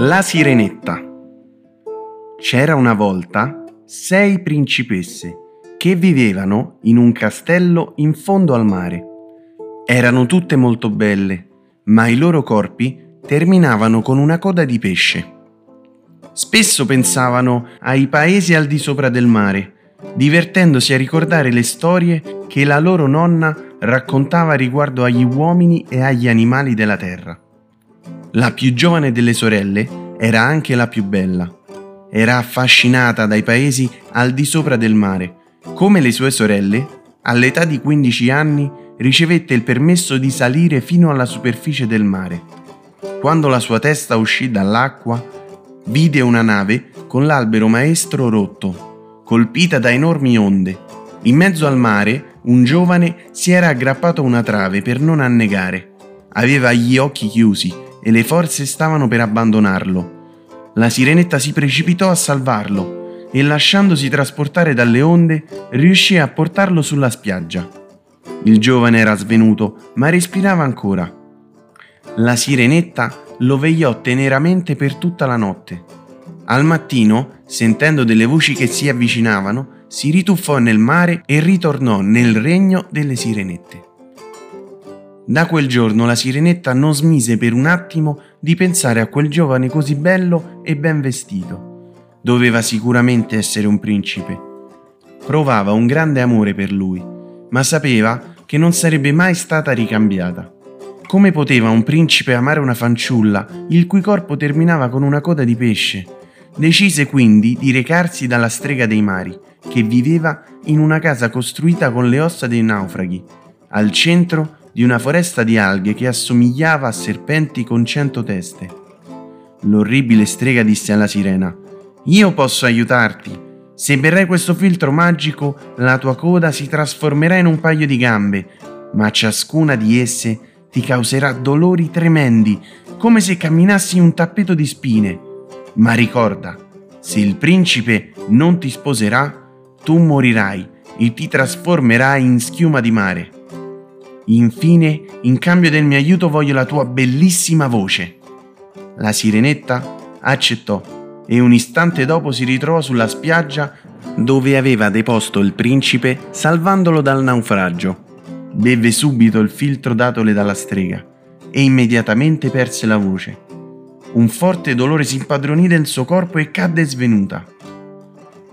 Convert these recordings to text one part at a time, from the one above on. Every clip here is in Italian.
La Sirenetta. C'era una volta sei principesse che vivevano in un castello in fondo al mare. Erano tutte molto belle, ma i loro corpi terminavano con una coda di pesce. Spesso pensavano ai paesi al di sopra del mare, divertendosi a ricordare le storie che la loro nonna raccontava riguardo agli uomini e agli animali della terra. La più giovane delle sorelle era anche la più bella. Era affascinata dai paesi al di sopra del mare. Come le sue sorelle, all'età di 15 anni ricevette il permesso di salire fino alla superficie del mare. Quando la sua testa uscì dall'acqua, vide una nave con l'albero maestro rotto, colpita da enormi onde. In mezzo al mare un giovane si era aggrappato a una trave per non annegare. Aveva gli occhi chiusi e le forze stavano per abbandonarlo. La sirenetta si precipitò a salvarlo e lasciandosi trasportare dalle onde riuscì a portarlo sulla spiaggia. Il giovane era svenuto, ma respirava ancora. La sirenetta lo vegliò teneramente per tutta la notte. Al mattino, sentendo delle voci che si avvicinavano, si rituffò nel mare e ritornò nel regno delle sirenette. Da quel giorno la sirenetta non smise per un attimo di pensare a quel giovane così bello e ben vestito. Doveva sicuramente essere un principe. Provava un grande amore per lui, ma sapeva che non sarebbe mai stata ricambiata. Come poteva un principe amare una fanciulla il cui corpo terminava con una coda di pesce? Decise quindi di recarsi dalla strega dei mari, che viveva in una casa costruita con le ossa dei naufraghi. Al centro di una foresta di alghe che assomigliava a serpenti con cento teste. L'orribile strega disse alla sirena: Io posso aiutarti. Se berrai questo filtro magico, la tua coda si trasformerà in un paio di gambe, ma ciascuna di esse ti causerà dolori tremendi, come se camminassi in un tappeto di spine. Ma ricorda, se il principe non ti sposerà, tu morirai e ti trasformerai in schiuma di mare. Infine, in cambio del mio aiuto voglio la tua bellissima voce. La sirenetta accettò e un istante dopo si ritrovò sulla spiaggia dove aveva deposto il principe salvandolo dal naufragio. Beve subito il filtro datole dalla strega e immediatamente perse la voce. Un forte dolore si impadronì del suo corpo e cadde svenuta.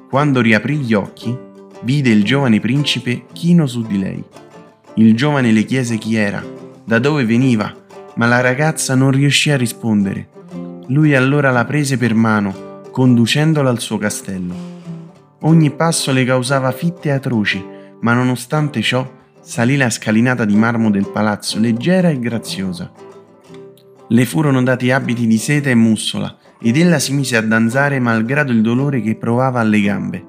Quando riaprì gli occhi, vide il giovane principe chino su di lei. Il giovane le chiese chi era, da dove veniva, ma la ragazza non riuscì a rispondere. Lui allora la prese per mano, conducendola al suo castello. Ogni passo le causava fitte atroci, ma nonostante ciò salì la scalinata di marmo del palazzo leggera e graziosa. Le furono dati abiti di seta e mussola ed ella si mise a danzare malgrado il dolore che provava alle gambe.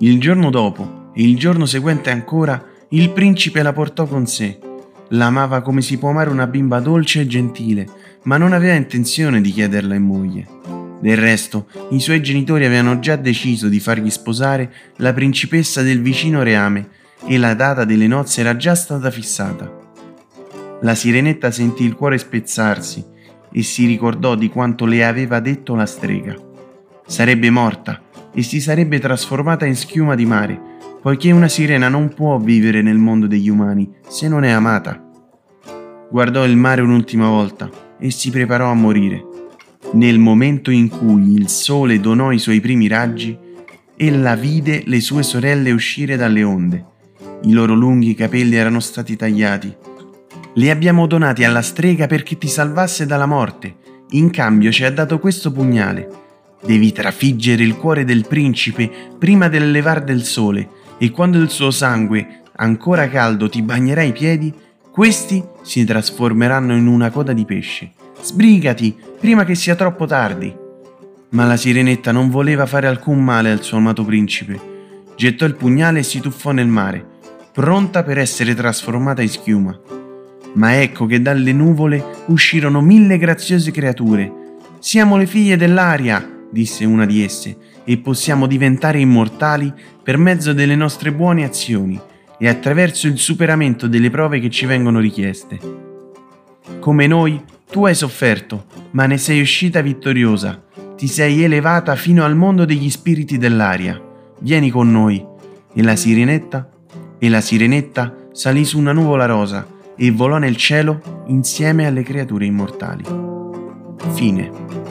Il giorno dopo e il giorno seguente ancora il principe la portò con sé. L'amava come si può amare una bimba dolce e gentile, ma non aveva intenzione di chiederla in moglie. Del resto, i suoi genitori avevano già deciso di fargli sposare la principessa del vicino reame e la data delle nozze era già stata fissata. La sirenetta sentì il cuore spezzarsi e si ricordò di quanto le aveva detto la strega. Sarebbe morta e si sarebbe trasformata in schiuma di mare poiché una sirena non può vivere nel mondo degli umani se non è amata. Guardò il mare un'ultima volta e si preparò a morire. Nel momento in cui il sole donò i suoi primi raggi, ella vide le sue sorelle uscire dalle onde. I loro lunghi capelli erano stati tagliati. Li abbiamo donati alla strega perché ti salvasse dalla morte. In cambio ci ha dato questo pugnale. Devi trafiggere il cuore del principe prima del levar del sole e quando il suo sangue, ancora caldo, ti bagnerà i piedi, questi si trasformeranno in una coda di pesce. Sbrigati, prima che sia troppo tardi. Ma la sirenetta non voleva fare alcun male al suo amato principe. Gettò il pugnale e si tuffò nel mare, pronta per essere trasformata in schiuma. Ma ecco che dalle nuvole uscirono mille graziose creature. Siamo le figlie dell'aria, disse una di esse, e possiamo diventare immortali per mezzo delle nostre buone azioni e attraverso il superamento delle prove che ci vengono richieste. Come noi, tu hai sofferto, ma ne sei uscita vittoriosa. Ti sei elevata fino al mondo degli spiriti dell'aria. Vieni con noi. E la sirenetta? E la sirenetta salì su una nuvola rosa e volò nel cielo insieme alle creature immortali. Fine.